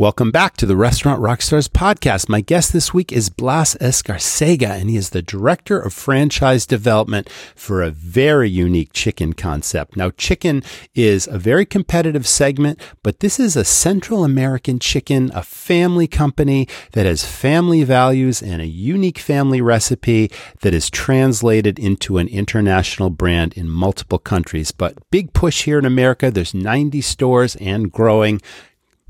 Welcome back to the Restaurant Rockstars podcast. My guest this week is Blas Escarcega, and he is the Director of Franchise Development for a very unique chicken concept. Now, chicken is a very competitive segment, but this is a Central American chicken, a family company that has family values and a unique family recipe that is translated into an international brand in multiple countries. But big push here in America. There's 90 stores and growing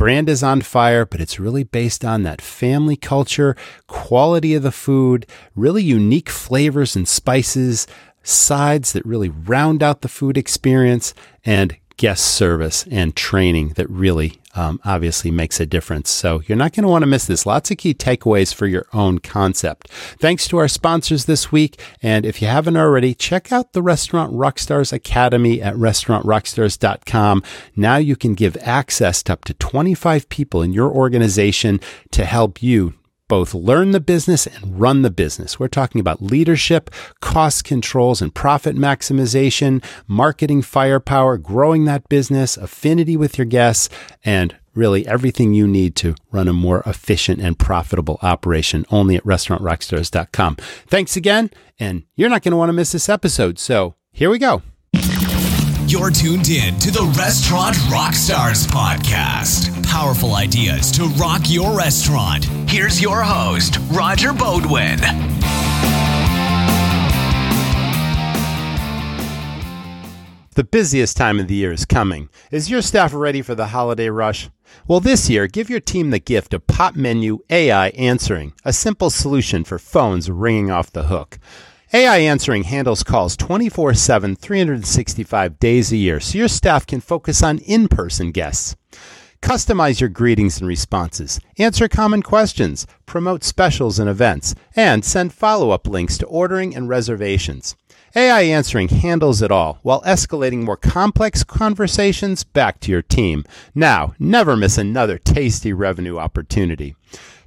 brand is on fire, but it's really based on that family culture, quality of the food, really unique flavors and spices, sides that really round out the food experience, and guest service and training that really um, obviously makes a difference. So you're not going to want to miss this. Lots of key takeaways for your own concept. Thanks to our sponsors this week. And if you haven't already, check out the Restaurant Rockstars Academy at restaurantrockstars.com. Now you can give access to up to 25 people in your organization to help you both learn the business and run the business. We're talking about leadership, cost controls and profit maximization, marketing firepower, growing that business, affinity with your guests, and really everything you need to run a more efficient and profitable operation only at restaurantrockstars.com. Thanks again, and you're not going to want to miss this episode. So here we go. You're tuned in to the Restaurant Rockstars podcast. Powerful ideas to rock your restaurant. Here's your host, Roger Beaudoin. The busiest time of the year is coming. Is your staff ready for the holiday rush? Well, this year, give your team the gift of Pop Menu AI Answering, a simple solution for phones ringing off the hook. AI Answering handles calls 24 7, 365 days a year, so your staff can focus on in person guests. Customize your greetings and responses, answer common questions, promote specials and events, and send follow up links to ordering and reservations. AI Answering handles it all while escalating more complex conversations back to your team. Now, never miss another tasty revenue opportunity.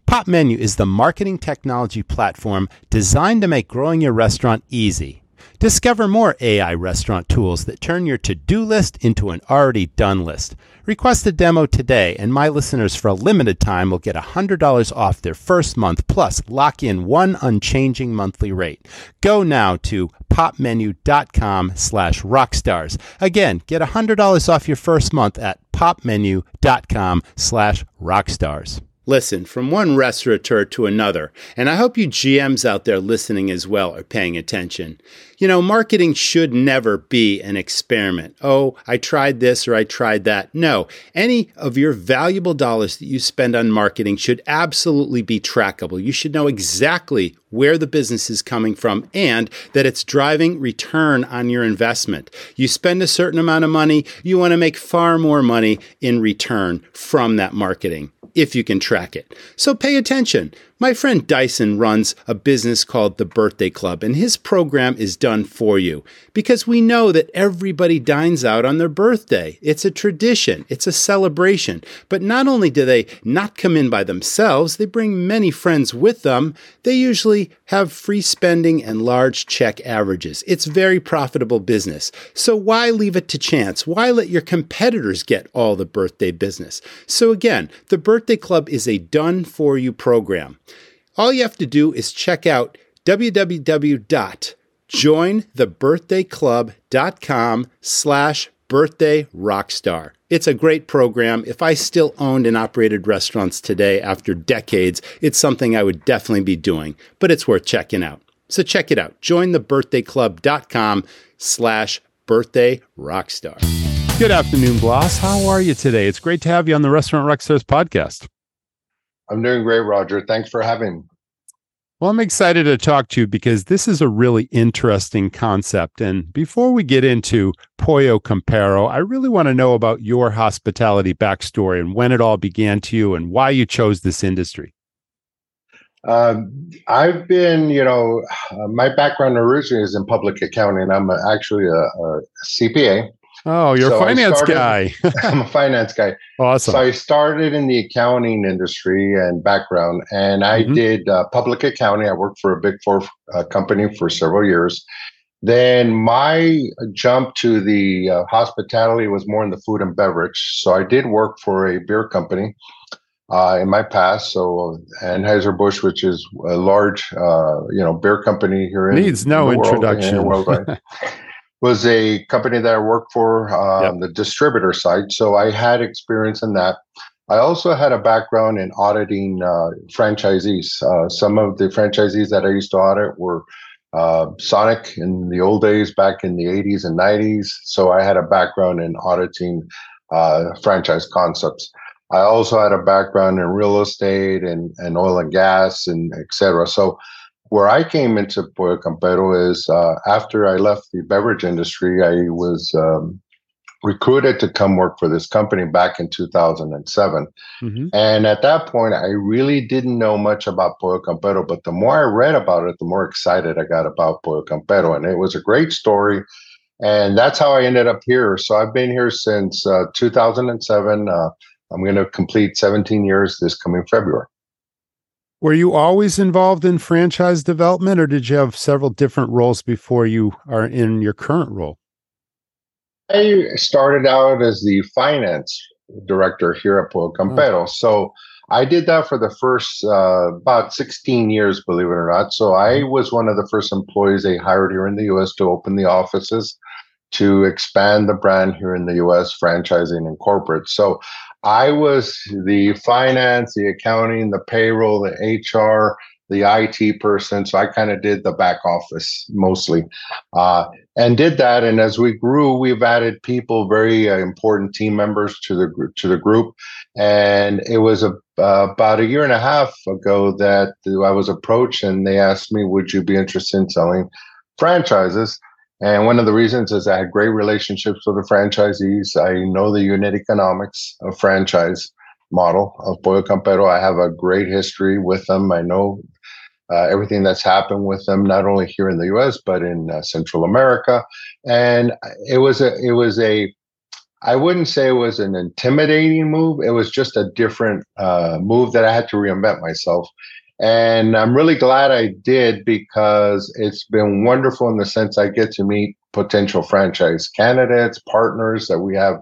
Pop Menu is the marketing technology platform designed to make growing your restaurant easy. Discover more AI restaurant tools that turn your to do list into an already done list. Request a demo today, and my listeners for a limited time will get $100 off their first month plus lock in one unchanging monthly rate. Go now to popmenu.com slash rockstars. Again, get $100 off your first month at popmenu.com slash rockstars. Listen, from one restaurateur to another, and I hope you GMs out there listening as well are paying attention. You know, marketing should never be an experiment. Oh, I tried this or I tried that. No, any of your valuable dollars that you spend on marketing should absolutely be trackable. You should know exactly where the business is coming from and that it's driving return on your investment. You spend a certain amount of money, you want to make far more money in return from that marketing if you can track it. So pay attention. My friend Dyson runs a business called the Birthday Club, and his program is done for you because we know that everybody dines out on their birthday. It's a tradition, it's a celebration. But not only do they not come in by themselves, they bring many friends with them. They usually have free spending and large check averages. It's very profitable business. So why leave it to chance? Why let your competitors get all the birthday business? So again, the Birthday Club is a done for you program. All you have to do is check out www.jointhebirthdayclub.com slash birthday rockstar. It's a great program. If I still owned and operated restaurants today after decades, it's something I would definitely be doing, but it's worth checking out. So check it out. Jointhebirthdayclub.com slash birthday rockstar. Good afternoon, Blas. How are you today? It's great to have you on the Restaurant Rockstars podcast. I'm doing great, Roger. Thanks for having me. Well, I'm excited to talk to you because this is a really interesting concept. And before we get into Pollo Campero, I really want to know about your hospitality backstory and when it all began to you and why you chose this industry. Um, I've been, you know, my background originally is in public accounting. I'm actually a, a CPA. Oh, you're so a finance started, guy. I'm a finance guy. Awesome. So I started in the accounting industry and background, and I mm-hmm. did uh, public accounting. I worked for a big four uh, company for several years. Then my jump to the uh, hospitality was more in the food and beverage. So I did work for a beer company. uh, in my past. So Anheuser Busch, which is a large, uh, you know, beer company here in needs no introduction. World, was a company that I worked for um, yep. the distributor side. So I had experience in that. I also had a background in auditing uh, franchisees. Uh, some of the franchisees that I used to audit were uh, Sonic in the old days, back in the 80s and 90s. So I had a background in auditing uh, franchise concepts. I also had a background in real estate and, and oil and gas and etc. So where I came into Pollo Campero is uh, after I left the beverage industry, I was um, recruited to come work for this company back in 2007. Mm-hmm. And at that point, I really didn't know much about Pollo Campero, but the more I read about it, the more excited I got about Pollo Campero. And it was a great story. And that's how I ended up here. So I've been here since uh, 2007. Uh, I'm going to complete 17 years this coming February. Were you always involved in franchise development, or did you have several different roles before you are in your current role? I started out as the finance director here at Pollo Campero. Oh. So I did that for the first uh, about 16 years, believe it or not. So I mm-hmm. was one of the first employees they hired here in the US to open the offices to expand the brand here in the US, franchising and corporate. So I was the finance, the accounting, the payroll, the HR, the IT person. So I kind of did the back office mostly uh, and did that. And as we grew, we've added people, very uh, important team members to the to the group. And it was a, uh, about a year and a half ago that I was approached and they asked me, would you be interested in selling franchises? And one of the reasons is I had great relationships with the franchisees. I know the unit economics of franchise model of Pollo Campero. I have a great history with them. I know uh, everything that's happened with them, not only here in the U.S. but in uh, Central America. And it was a, it was a, I wouldn't say it was an intimidating move. It was just a different uh, move that I had to reinvent myself. And I'm really glad I did because it's been wonderful in the sense I get to meet potential franchise candidates, partners that we have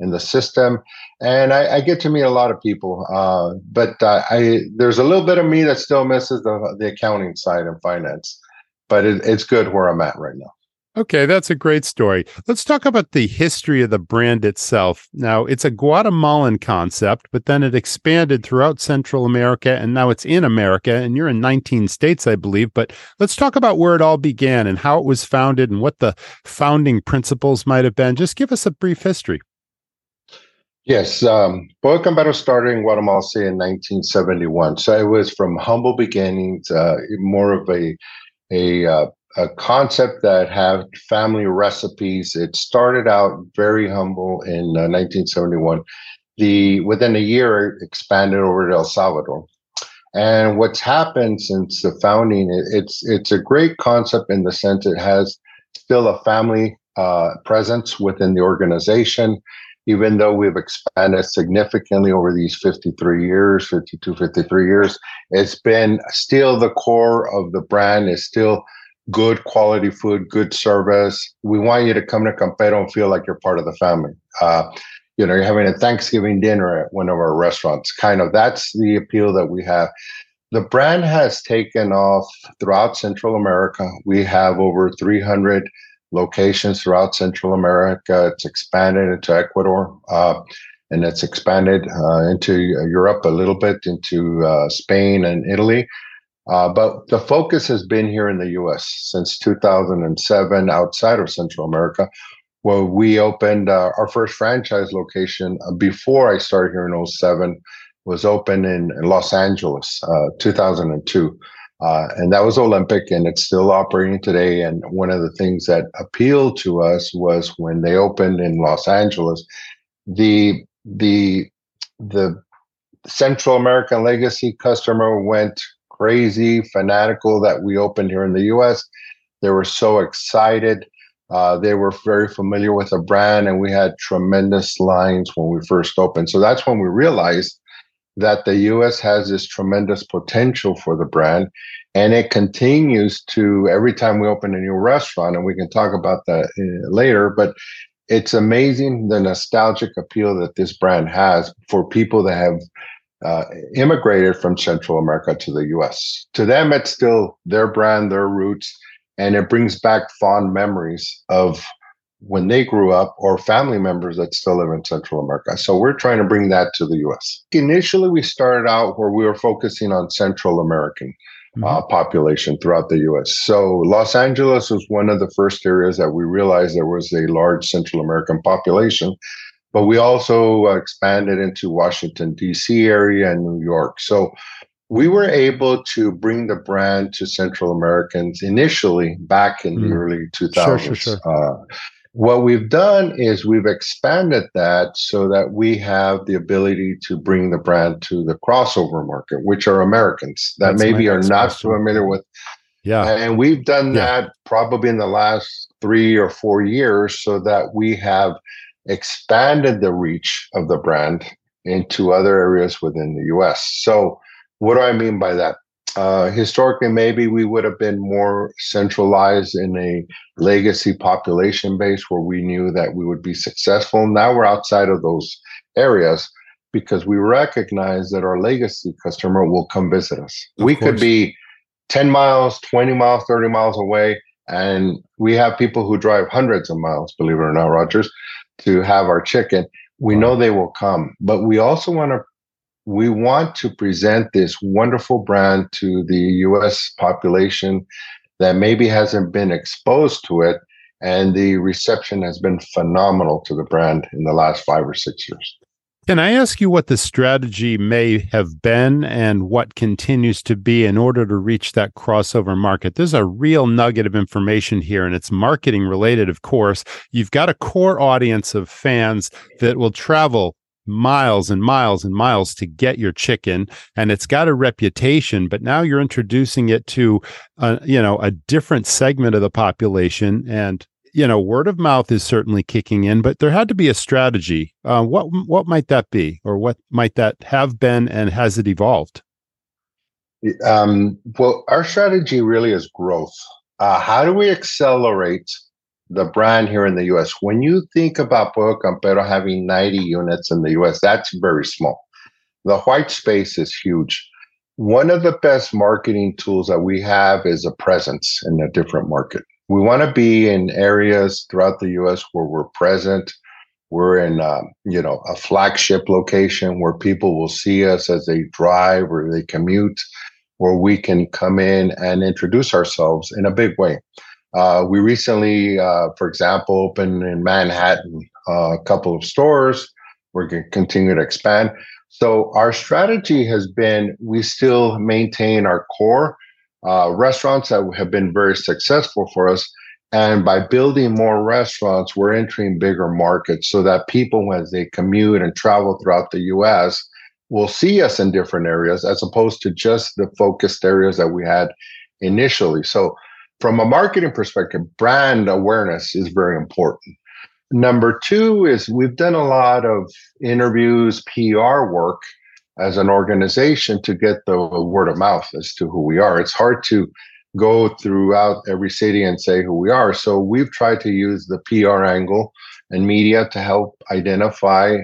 in the system, and I, I get to meet a lot of people. Uh, but uh, I there's a little bit of me that still misses the the accounting side and finance, but it, it's good where I'm at right now. Okay, that's a great story. Let's talk about the history of the brand itself. Now, it's a Guatemalan concept, but then it expanded throughout Central America and now it's in America and you're in 19 states, I believe. But let's talk about where it all began and how it was founded and what the founding principles might have been. Just give us a brief history. Yes, um, Pollo Campero started in Guatemala say, in 1971. So it was from humble beginnings, uh, more of a a uh, a concept that had family recipes. It started out very humble in uh, 1971. The within a year it expanded over to El Salvador. And what's happened since the founding, it, it's it's a great concept in the sense it has still a family uh, presence within the organization, even though we've expanded significantly over these 53 years, 52, 53 years. It's been still the core of the brand is still good quality food, good service. We want you to come to Campero and feel like you're part of the family. Uh, you know, you're having a Thanksgiving dinner at one of our restaurants. Kind of that's the appeal that we have. The brand has taken off throughout Central America. We have over 300 locations throughout Central America. It's expanded into Ecuador. Uh, and it's expanded uh, into Europe a little bit, into uh, Spain and Italy. Uh, but the focus has been here in the US since 2007 outside of Central America, where we opened uh, our first franchise location uh, before I started here in 07 was open in, Los Angeles, uh, 2002. Uh, and that was Olympic and it's still operating today. And one of the things that appealed to us was when they opened in Los Angeles, the, the, the Central American legacy customer went crazy fanatical that we opened here in the US. They were so excited. Uh, they were very familiar with the brand, and we had tremendous lines when we first opened. So that's when we realized that the US has this tremendous potential for the brand. And it continues to every time we open a new restaurant, and we can talk about that uh, later, but it's amazing the nostalgic appeal that this brand has for people that have uh, immigrated from Central America to the US. To them, it's still their brand, their roots, and it brings back fond memories of when they grew up or family members that still live in Central America. So we're trying to bring that to the US. Initially, we started out where we were focusing on Central American. Mm-hmm. Uh, population throughout the US. So, Los Angeles was one of the first areas that we realized there was a large Central American population but we also expanded into Washington D.C. area and New York. So we were able to bring the brand to Central Americans initially back in mm. the early 2000s. Sure, sure, sure. Uh, what we've done is we've expanded that so that we have the ability to bring the brand to the crossover market, which are Americans that That's maybe are not familiar with. Yeah. And we've done yeah. that probably in the last three or four years so that we have expanded the reach of the brand into other areas within the US. So, what do I mean by that? Uh, historically, maybe we would have been more centralized in a legacy population base where we knew that we would be successful. Now we're outside of those areas because we recognize that our legacy customer will come visit us. Of we course. could be 10 miles, 20 miles, 30 miles away, and we have people who drive hundreds of miles, believe it or not, Rogers, to have our chicken. We know they will come, but we also want to we want to present this wonderful brand to the US population that maybe hasn't been exposed to it and the reception has been phenomenal to the brand in the last 5 or 6 years. Can I ask you what the strategy may have been and what continues to be in order to reach that crossover market? There's a real nugget of information here, and it's marketing related, of course. You've got a core audience of fans that will travel miles and miles and miles to get your chicken and it's got a reputation but now you're introducing it to a, you know a different segment of the population and you know, word of mouth is certainly kicking in, but there had to be a strategy. Uh, what what might that be, or what might that have been, and has it evolved? Um, well, our strategy really is growth. Uh, how do we accelerate the brand here in the U.S.? When you think about Pollo Campero having 90 units in the U.S., that's very small. The white space is huge. One of the best marketing tools that we have is a presence in a different market we want to be in areas throughout the U.S. where we're present. We're in, um, you know, a flagship location where people will see us as they drive or they commute, where we can come in and introduce ourselves in a big way. Uh, we recently, uh, for example, opened in Manhattan uh, a couple of stores. We're going to continue to expand. So our strategy has been we still maintain our core uh, restaurants that have been very successful for us. And by building more restaurants, we're entering bigger markets so that people, as they commute and travel throughout the US, will see us in different areas as opposed to just the focused areas that we had initially. So, from a marketing perspective, brand awareness is very important. Number two is we've done a lot of interviews, PR work as an organization to get the word of mouth as to who we are. It's hard to go throughout every city and say who we are. So we've tried to use the PR angle and media to help identify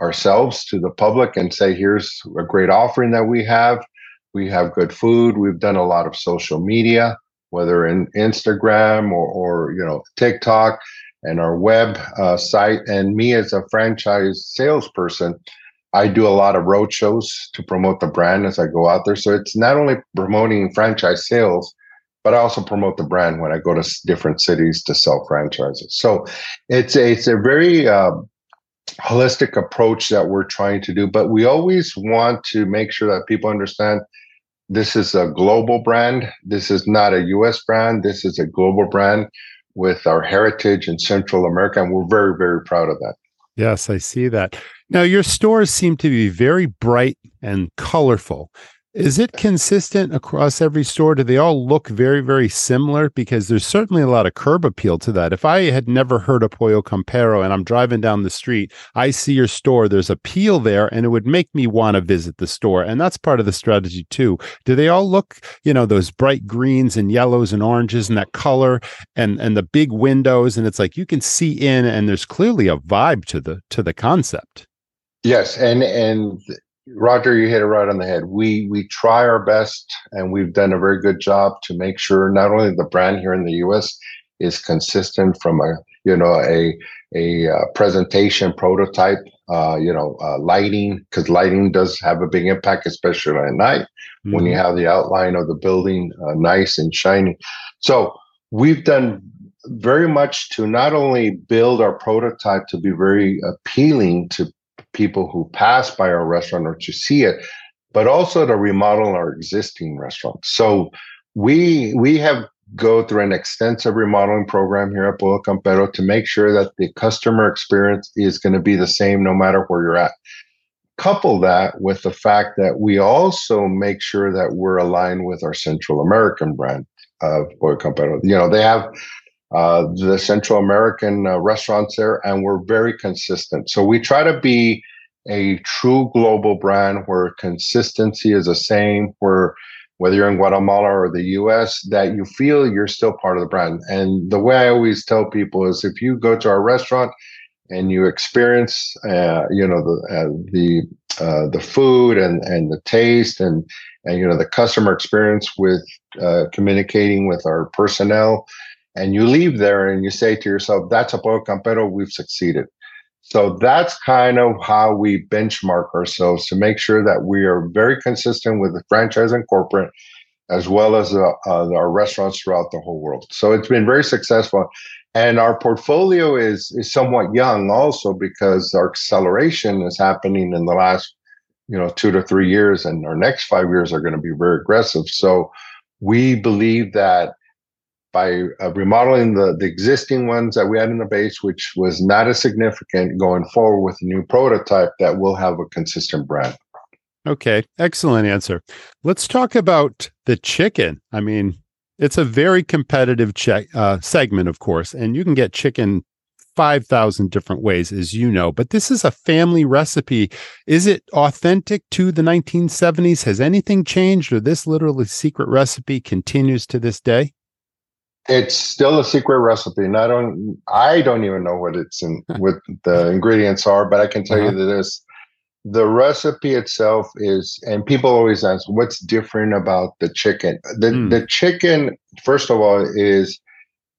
ourselves to the public and say, here's a great offering that we have. We have good food. We've done a lot of social media, whether in Instagram or, or you know TikTok and our web uh, site. And me as a franchise salesperson, I do a lot of road shows to promote the brand as I go out there. So it's not only promoting franchise sales, but I also promote the brand when I go to different cities to sell franchises. So it's a, it's a very uh, holistic approach that we're trying to do. But we always want to make sure that people understand this is a global brand. This is not a U.S. brand. This is a global brand with our heritage in Central America, and we're very very proud of that. Yes, I see that. Now, your stores seem to be very bright and colorful. Is it consistent across every store? Do they all look very, very similar? Because there's certainly a lot of curb appeal to that. If I had never heard of Pollo Campero and I'm driving down the street, I see your store, there's appeal there, and it would make me want to visit the store. And that's part of the strategy too. Do they all look, you know, those bright greens and yellows and oranges and that color and and the big windows? And it's like you can see in and there's clearly a vibe to the to the concept. Yes, and and Roger, you hit it right on the head. We we try our best, and we've done a very good job to make sure not only the brand here in the U.S. is consistent from a you know a a uh, presentation prototype, uh, you know, uh, lighting because lighting does have a big impact, especially at night mm-hmm. when you mm-hmm. have the outline of the building uh, nice and shiny. So we've done very much to not only build our prototype to be very appealing to people who pass by our restaurant or to see it, but also to remodel our existing restaurants. So we we have go through an extensive remodeling program here at Pollo Campero to make sure that the customer experience is going to be the same no matter where you're at. Couple that with the fact that we also make sure that we're aligned with our Central American brand of Pollo Campero. You know, they have uh, the Central American uh, restaurants there, and we're very consistent. So we try to be a true global brand where consistency is the same, where whether you're in Guatemala or the US, that you feel you're still part of the brand. And the way I always tell people is if you go to our restaurant and you experience, uh, you know, the uh, the uh, the food and and the taste and and you know the customer experience with uh, communicating with our personnel, and you leave there and you say to yourself, "That's a Pollo Campero, we've succeeded." So that's kind of how we benchmark ourselves to make sure that we are very consistent with the franchise and corporate, as well as uh, uh, our restaurants throughout the whole world. So it's been very successful. And our portfolio is, is somewhat young also because our acceleration is happening in the last you know two to three years and our next five years are going to be very aggressive so we believe that by uh, remodeling the, the existing ones that we had in the base, which was not as significant going forward with a new prototype that will have a consistent brand. Okay, excellent answer. Let's talk about the chicken. I mean, it's a very competitive che- uh, segment, of course, and you can get chicken 5,000 different ways, as you know, but this is a family recipe. Is it authentic to the 1970s? Has anything changed, or this literally secret recipe continues to this day? It's still a secret recipe. And I don't, I don't even know what it's in, what the ingredients are, but I can tell uh-huh. you that this, the recipe itself is, and people always ask, what's different about the chicken? The mm. the chicken, first of all, is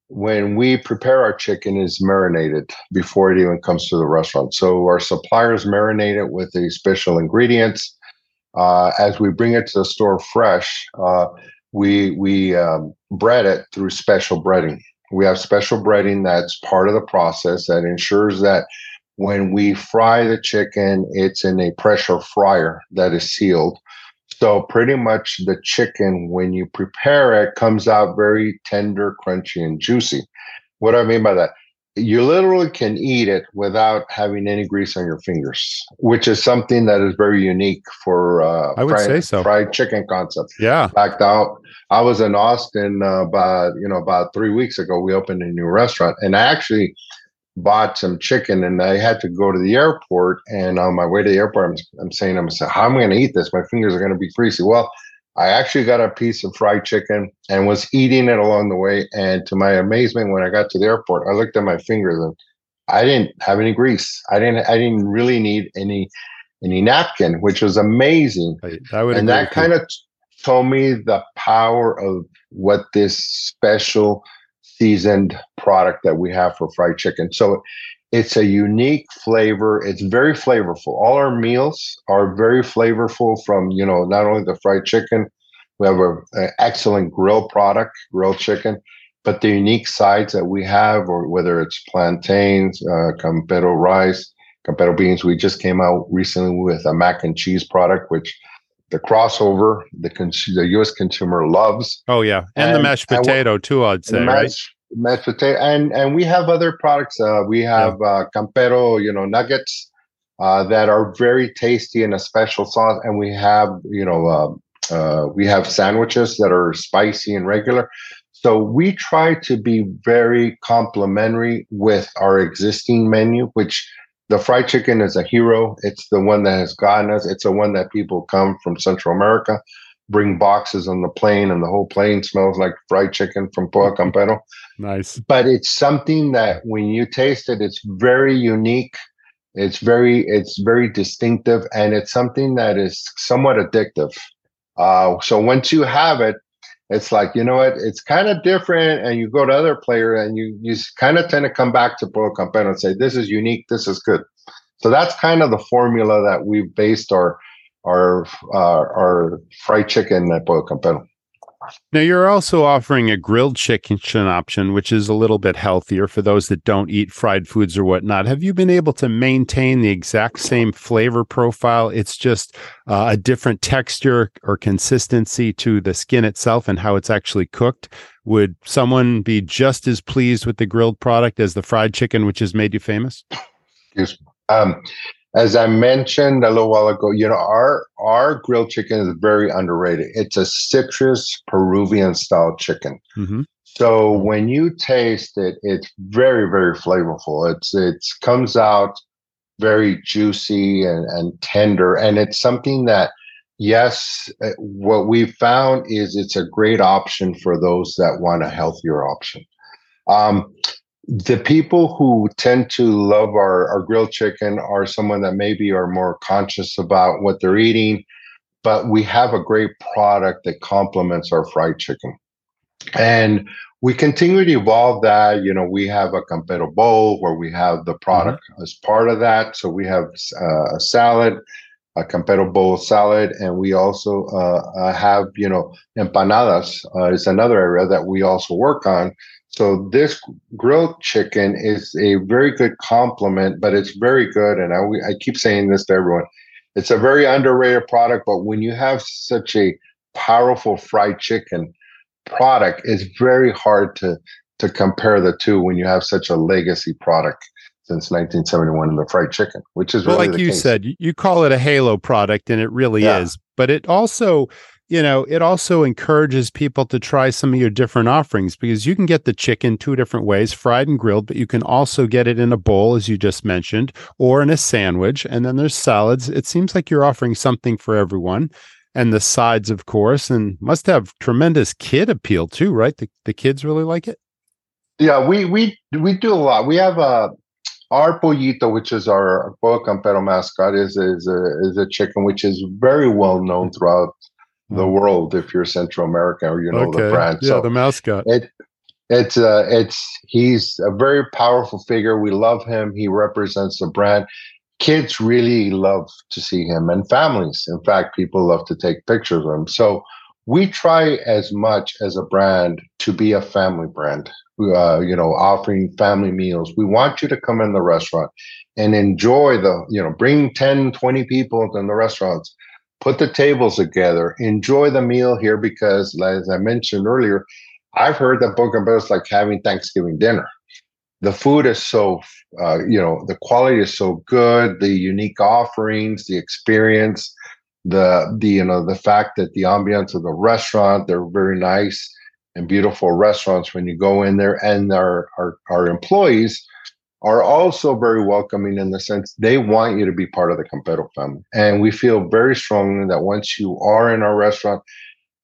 when we prepare our chicken is marinated before it even comes to the restaurant. So our suppliers marinate it with the special ingredients. Uh, as we bring it to the store fresh, uh, we we um, bread it through special breading. We have special breading that's part of the process that ensures that when we fry the chicken, it's in a pressure fryer that is sealed. So pretty much the chicken, when you prepare it, comes out very tender, crunchy, and juicy. What do I mean by that? You literally can eat it without having any grease on your fingers, which is something that is very unique for uh, I would fried, say so. fried chicken concept. Yeah. In fact, out I was in Austin uh, about you know about three weeks ago. We opened a new restaurant, and I actually bought some chicken, and I had to go to the airport. And on my way to the airport, I'm, I'm saying, I'm saying, how am I going to eat this? My fingers are going to be greasy. Well, I actually got a piece of fried chicken and was eating it along the way. And to my amazement, when I got to the airport, I looked at my fingers and I didn't have any grease. I didn't. I didn't really need any any napkin, which was amazing. I would and that kind of told me the power of what this special seasoned product that we have for fried chicken. So it's a unique flavor. It's very flavorful. All our meals are very flavorful from, you know, not only the fried chicken, we have an excellent grill product, grilled chicken, but the unique sides that we have, or whether it's plantains, uh, campero rice, campero beans. We just came out recently with a mac and cheese product, which the crossover the, cons- the U.S. consumer loves. Oh yeah, and, and the mashed potato too. I'd say right mashed potato, and and we have other products. Uh, we have yeah. uh, Campero, you know, nuggets uh, that are very tasty in a special sauce, and we have you know uh, uh, we have sandwiches that are spicy and regular. So we try to be very complementary with our existing menu, which the fried chicken is a hero. It's the one that has gotten us. It's the one that people come from Central America bring boxes on the plane and the whole plane smells like fried chicken from Pollo Campero. Nice. But it's something that when you taste it, it's very unique. It's very it's very distinctive, and it's something that is somewhat addictive. Uh, so once you have it, it's like you know what it's kind of different and you go to other player and you you kind of tend to come back to Pollo Campero and say this is unique this is good so that's kind of the formula that we've based our our uh, our fried chicken at Pollo Campero now, you're also offering a grilled chicken option, which is a little bit healthier for those that don't eat fried foods or whatnot. Have you been able to maintain the exact same flavor profile? It's just uh, a different texture or consistency to the skin itself and how it's actually cooked. Would someone be just as pleased with the grilled product as the fried chicken, which has made you famous? Yes. Um, as I mentioned a little while ago, you know, our our grilled chicken is very underrated. It's a citrus Peruvian style chicken. Mm-hmm. So when you taste it, it's very, very flavorful. It's it comes out very juicy and, and tender. And it's something that yes, uh, what we found is it's a great option for those that want a healthier option. Um, the people who tend to love our, our grilled chicken are someone that maybe are more conscious about what they're eating, but we have a great product that complements our fried chicken. And we continue to evolve that. You know, we have a Campero bowl where we have the product mm-hmm. as part of that. So we have uh, a salad, a Campero bowl salad, and we also uh, uh, have, you know, empanadas uh, is another area that we also work on. So this grilled chicken is a very good complement, but it's very good. And I, I keep saying this to everyone. It's a very underrated product, but when you have such a powerful fried chicken product, it's very hard to to compare the two when you have such a legacy product since 1971 in the fried chicken, which is well, really like you case. said, you call it a halo product, and it really yeah. is. But it also you know, it also encourages people to try some of your different offerings because you can get the chicken two different ways, fried and grilled, but you can also get it in a bowl, as you just mentioned, or in a sandwich. And then there's salads. It seems like you're offering something for everyone. And the sides, of course, and must have tremendous kid appeal too, right? The, the kids really like it. Yeah, we we we do a lot. We have a our pollito, which is our Pollo Campero mascot, is is a, is a chicken which is very well known throughout the hmm. world if you're Central America or you know okay. the brand. Yeah, so the mascot. It, it's uh, it's he's a very powerful figure. We love him. He represents the brand. Kids really love to see him, and families. In fact, people love to take pictures of him. So we try as much as a brand to be a family brand. Uh, you know, offering family meals. We want you to come in the restaurant and enjoy the, you know, bring 10, 20 people in the restaurants put the tables together, enjoy the meal here because, as I mentioned earlier, I've heard that Campero is like having Thanksgiving dinner. The food is so, uh, you know, the quality is so good, the unique offerings, the experience, the the you know the fact that the ambiance of the restaurant, they're very nice and beautiful restaurants when you go in there, and our our, our employees are also very welcoming in the sense they want you to be part of the Campero family. And we feel very strongly that once you are in our restaurant,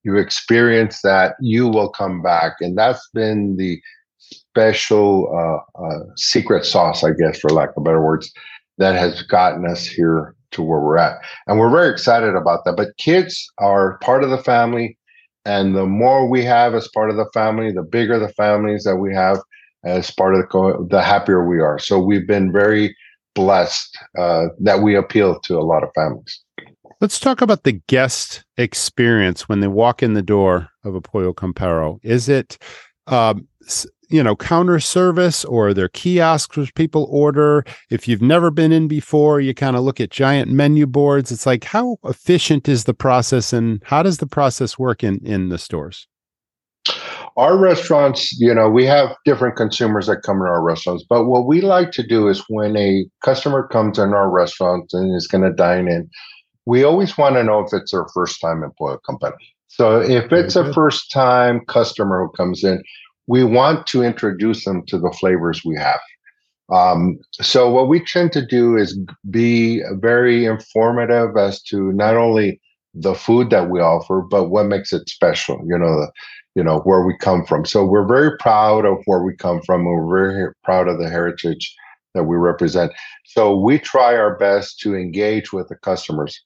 you experience that, you will come back. And that's been the special uh, uh, secret sauce, I guess, for lack of better words, that has gotten us here to where we're at. And we're very excited about that. But kids are part of the family. And the more we have as part of the family, the bigger the families that we have, as part of the co- the happier we are. So we've been very blessed uh, that we appeal to a lot of families. Let's talk about the guest experience when they walk in the door of a Pollo Campero. Is it, um, you know, counter service or there kiosks where people order? If you've never been in before, you kind of look at giant menu boards. It's like, how efficient is the process and how does the process work in, in the stores? Our restaurants, you know, we have different consumers that come in our restaurants, but what we like to do is when a customer comes in our restaurant and is going to dine in, we always want to know if it's their first time employee Campero. So if it's a first time customer who comes in, we want to introduce them to the flavors we have. Um, so what we tend to do is be very informative as to not only the food that we offer, but what makes it special. You know, you know where we come from so we're very proud of where we come from we're very proud of the heritage that we represent. So we try our best to engage with the customers.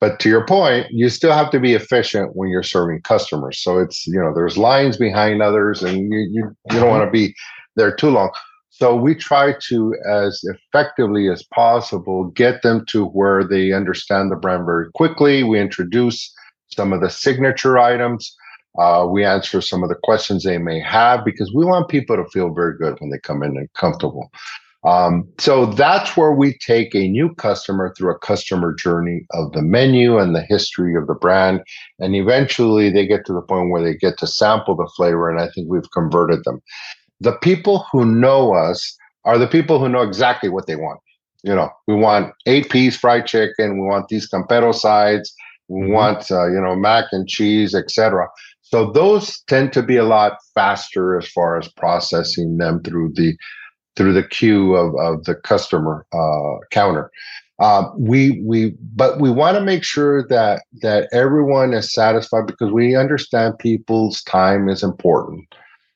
But to your point, you still have to be efficient when you're serving customers. So it's you know there's lines behind others, and you you, you don't mm-hmm. want to be there too long. So we try to, as effectively as possible, get them to where they understand the brand very quickly. We introduce some of the signature items. Uh, we answer some of the questions they may have because we want people to feel very good when they come in and comfortable. Um, so that's where we take a new customer through a customer journey of the menu and the history of the brand. And eventually they get to the point where they get to sample the flavor. And I think we've converted them the people who know us are the people who know exactly what they want. You know, we want eight piece fried chicken. We want these campero sides. We mm-hmm. want uh, you know mac and cheese, etc. So those tend to be a lot faster as far as processing them through the through the queue of, of the customer uh, counter. Uh, we we but we want to make sure that that everyone is satisfied because we understand people's time is important.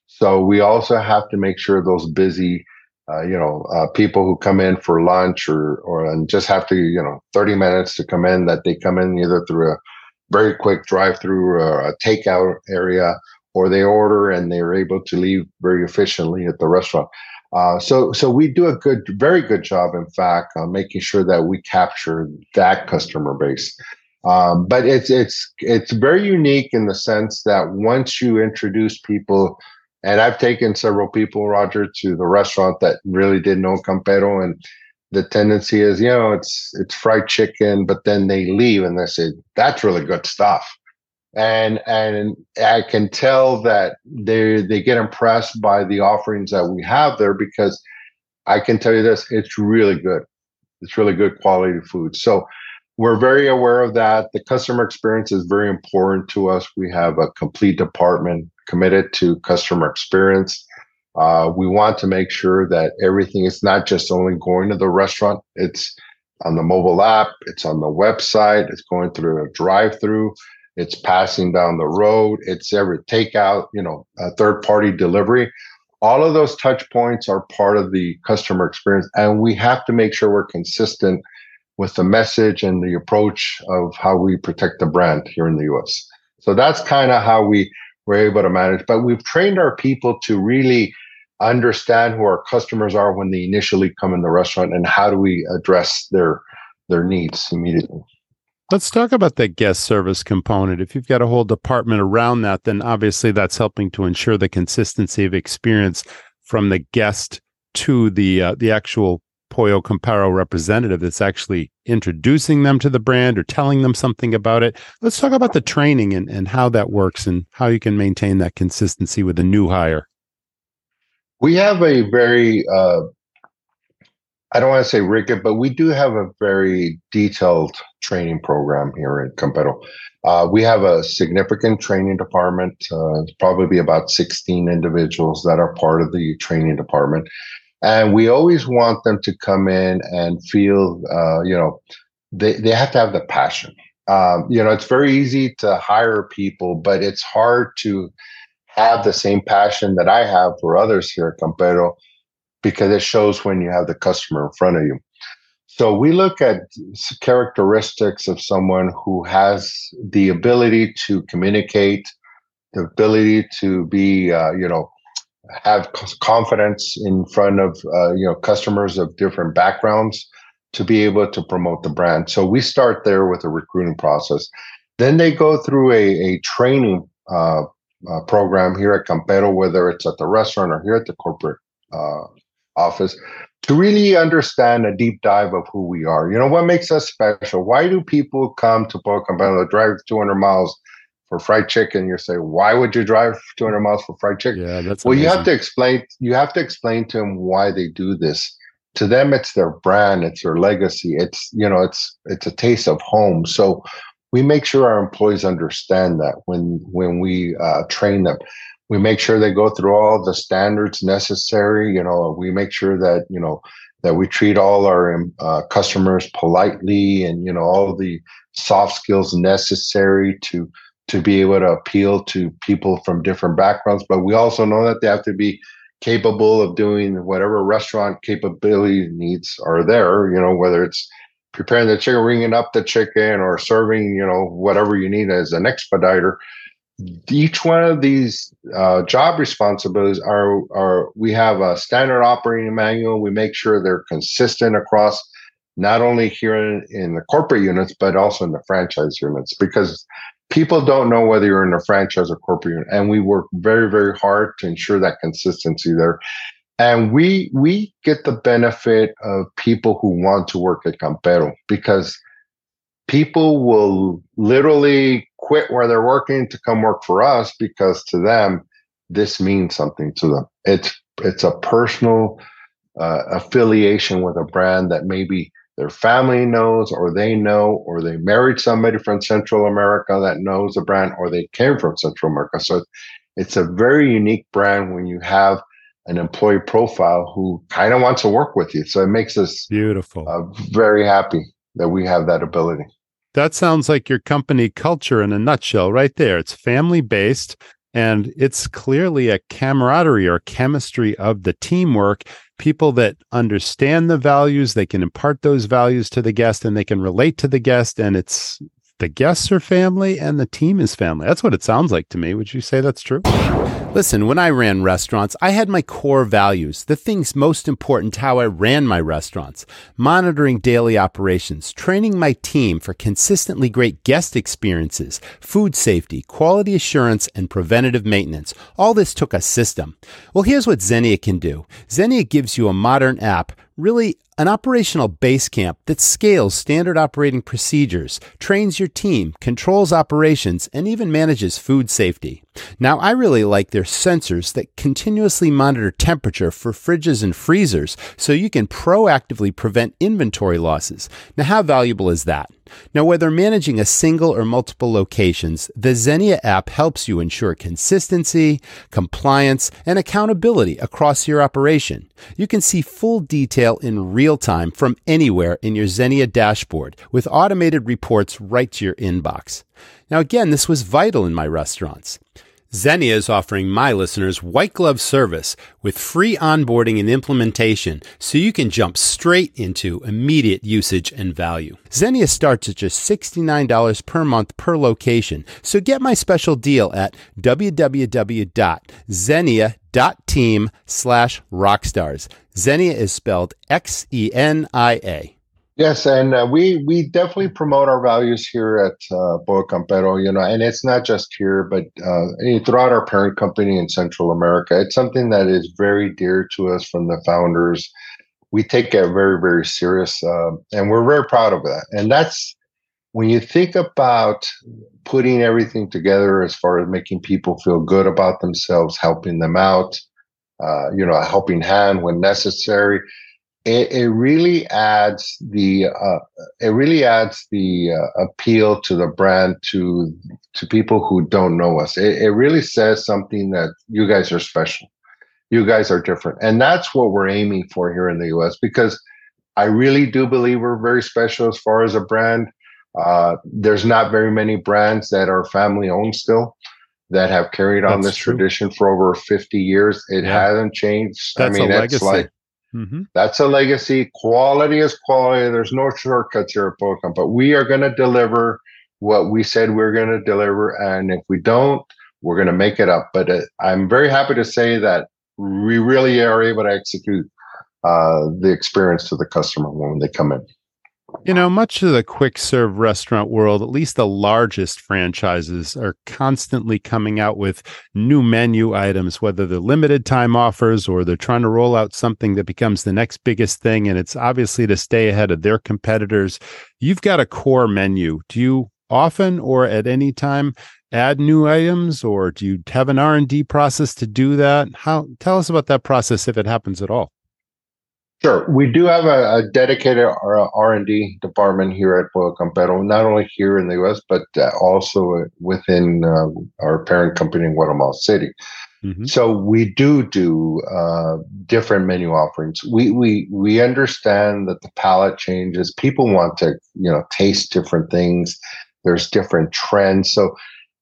So we also have to make sure those busy, uh, you know, uh, people who come in for lunch or or and just have to, you know, 30 minutes to come in, that they come in either through a very quick drive-through or a takeout area, or they order and they're able to leave very efficiently at the restaurant. Uh, so, so we do a good, very good job, in fact, making sure that we capture that customer base. Um, but it's it's it's very unique in the sense that once you introduce people and I've taken several people, Roger, to the restaurant that really didn't know Campero. And the tendency is, you know, it's it's fried chicken, but then they leave and they say, that's really good stuff. And and I can tell that they they get impressed by the offerings that we have there because I can tell you this, it's really good. It's really good quality food. So we're very aware of that. The customer experience is very important to us. We have a complete department committed to customer experience. Uh, we want to make sure that everything is not just only going to the restaurant, it's on the mobile app, it's on the website, it's going through a drive through, it's passing down the road, it's every takeout, you know, a third party delivery. All of those touch points are part of the customer experience, and we have to make sure we're consistent with the message and the approach of how we protect the brand here in the US. So that's kind of how we we're able to manage. But we've trained our people to really understand who our customers are when they initially come in the restaurant and how do we address their their needs immediately. Let's talk about the guest service component. If you've got a whole department around that, then obviously that's helping to ensure the consistency of experience from the guest to the uh, the actual Pollo Campero representative that's actually introducing them to the brand or telling them something about it. Let's talk about the training and, and how that works and how you can maintain that consistency with a new hire. We have a very, uh, I don't want to say rigid, but we do have a very detailed training program here at Campero. Uh, we have a significant training department, uh, probably about 16 individuals that are part of the training department and we always want them to come in and feel uh, you know they, they have to have the passion um, you know it's very easy to hire people but it's hard to have the same passion that i have for others here at campero because it shows when you have the customer in front of you so we look at characteristics of someone who has the ability to communicate the ability to be uh, you know have confidence in front of uh, you know customers of different backgrounds to be able to promote the brand. So we start there with a recruiting process. Then they go through a, a training uh, uh, program here at Campero, whether it's at the restaurant or here at the corporate uh, office, to really understand a deep dive of who we are. You know, what makes us special? Why do people come to Pollo Campero, drive 200 miles for fried chicken, you say, why would you drive 200 miles for fried chicken? Yeah, that's well. Amazing. You have to explain. You have to explain to them why they do this. To them, it's their brand, it's their legacy. It's you know, it's it's a taste of home. So we make sure our employees understand that when when we uh, train them. We make sure they go through all the standards necessary. You know, we make sure that you know that we treat all our uh, customers politely, and you know all the soft skills necessary to to be able to appeal to people from different backgrounds. But we also know that they have to be capable of doing whatever restaurant capability needs are there. You know, whether it's preparing the chicken, ringing up the chicken, or serving, you know, whatever you need as an expediter. Each one of these uh, job responsibilities are are we have a standard operating manual. We make sure they're consistent across not only here in, in the corporate units but also in the franchise units because people don't know whether you're in a franchise or corporate unit and we work very very hard to ensure that consistency there and we we get the benefit of people who want to work at campero because people will literally quit where they're working to come work for us because to them this means something to them. It's it's a personal uh, affiliation with a brand that maybe their family knows or they know or they married somebody from central america that knows the brand or they came from central america. So it's a very unique brand when you have an employee profile who kind of wants to work with you so it makes us beautiful uh, very happy that we have that ability that sounds like your company culture in a nutshell right there it's family based and it's clearly a camaraderie or chemistry of the teamwork people that understand the values they can impart those values to the guest and they can relate to the guest and it's the guests are family and the team is family. That's what it sounds like to me. Would you say that's true? Listen, when I ran restaurants, I had my core values, the things most important to how I ran my restaurants monitoring daily operations, training my team for consistently great guest experiences, food safety, quality assurance, and preventative maintenance. All this took a system. Well, here's what Xenia can do Xenia gives you a modern app really an operational base camp that scales standard operating procedures, trains your team, controls operations, and even manages food safety. Now, I really like their sensors that continuously monitor temperature for fridges and freezers so you can proactively prevent inventory losses. Now, how valuable is that? Now, whether managing a single or multiple locations, the Xenia app helps you ensure consistency, compliance, and accountability across your operation. You can see full detail in real time from anywhere in your Xenia dashboard with automated reports right to your inbox. Now, again, this was vital in my restaurants. Xenia is offering my listeners white glove service with free onboarding and implementation so you can jump straight into immediate usage and value. Xenia starts at just $69 per month per location. So get my special deal at www.xenia.team slash rockstars. Xenia is spelled X-E-N-I-A. Yes, and uh, we we definitely promote our values here at uh, Pollo Campero, you know, and it's not just here, but uh, throughout our parent company in Central America. It's something that is very dear to us from the founders. We take it very, very serious, uh, and we're very proud of that. And that's when you think about putting everything together as far as making people feel good about themselves, helping them out, uh, you know, a helping hand when necessary it, it really adds the uh, it really adds the uh, appeal to the brand to to people who don't know us. It, it really says something that you guys are special, you guys are different, and that's what we're aiming for here in the U.S. Because I really do believe we're very special as far as a brand. Uh, there's not very many brands that are family owned still that have carried on That's this true. tradition for over 50 years. It yeah. hasn't changed. That's I mean, a legacy. like Mm-hmm. That's a legacy. Quality is quality. There's no shortcuts here at Pocom, but we are going to deliver what we said we are going to deliver. And if we don't, we're going to make it up. But uh, I'm very happy to say that we really are able to execute uh, the experience to the customer when they come in. You know, much of the quick serve restaurant world, at least the largest franchises, are constantly coming out with new menu items, whether they're limited time offers or they're trying to roll out something that becomes the next biggest thing. And it's obviously to stay ahead of their competitors. You've got a core menu. Do you often or at any time add new items or do you have an R&D process to do that? How tell us about that process if it happens at all. Sure, we do have a, a dedicated R and D department here at Pollo Campero, not only here in the U.S. but uh, also within uh, our parent company in Guatemala City. Mm-hmm. So we do do uh, different menu offerings. We we we understand that the palate changes. People want to you know taste different things. There's different trends. So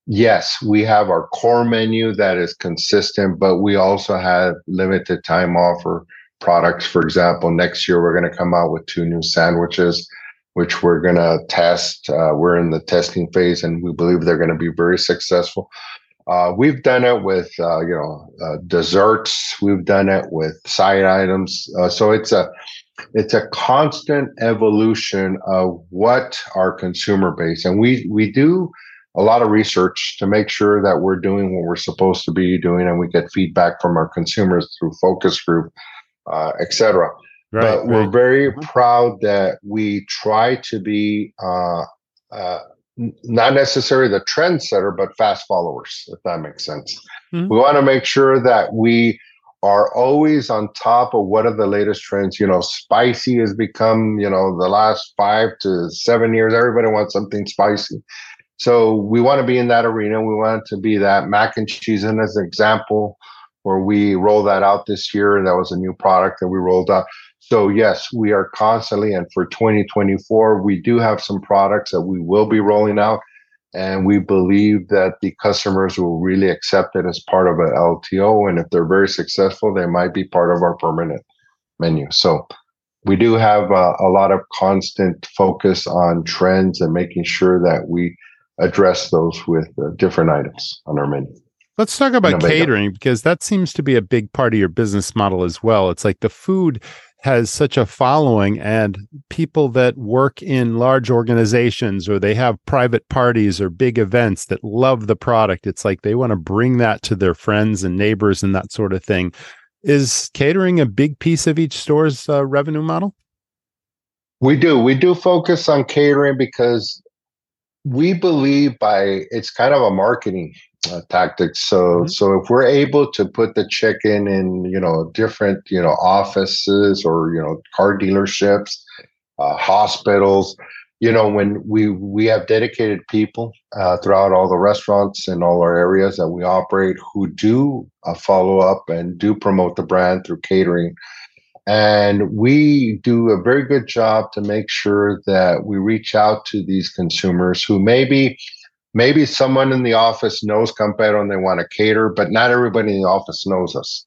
yes, we have our core menu that is consistent, but we also have limited time offer products. For example, next year we're going to come out with two new sandwiches, which we're going to test. Uh, we're in the testing phase, and we believe they're going to be very successful. Uh, we've done it with uh, you know uh, desserts. We've done it with side items. Uh, so it's a it's a constant evolution of what our consumer base, and we we do a lot of research to make sure that we're doing what we're supposed to be doing, and we get feedback from our consumers through focus group, uh, etc. Right, but right. we're very mm-hmm. proud that we try to be uh, uh, not necessarily the trendsetter, but fast followers, if that makes sense. Mm-hmm. We want to make sure that we are always on top of what are the latest trends. You know, spicy has become, you know, the last five to seven years, everybody wants something spicy. So we want to be in that arena. We want to be that mac and cheese. And as an example, where we rolled that out this year, that was a new product that we rolled out. So yes, we are constantly, and for 2024, we do have some products that we will be rolling out, and we believe that the customers will really accept it as part of an LTO. And if they're very successful, they might be part of our permanent menu. So we do have a, a lot of constant focus on trends and making sure that we address those with uh, different items on our menu. Let's talk about catering because that seems to be a big part of your business model as well. It's like the food has such a following and people that work in large organizations or they have private parties or big events that love the product it's like they want to bring that to their friends and neighbors and that sort of thing. Is catering a big piece of each store's uh, revenue model? We do. We do focus on catering because we believe by it's kind of a marketing uh, tactics. So mm-hmm. so if we're able to put the chicken in you know different you know offices or you know car dealerships, uh, hospitals, you know when we we have dedicated people uh, throughout all the restaurants and all our areas that we operate who do uh, follow up and do promote the brand through catering. And we do a very good job to make sure that we reach out to these consumers who maybe maybe someone in the office knows Campero and they want to cater, but not everybody in the office knows us.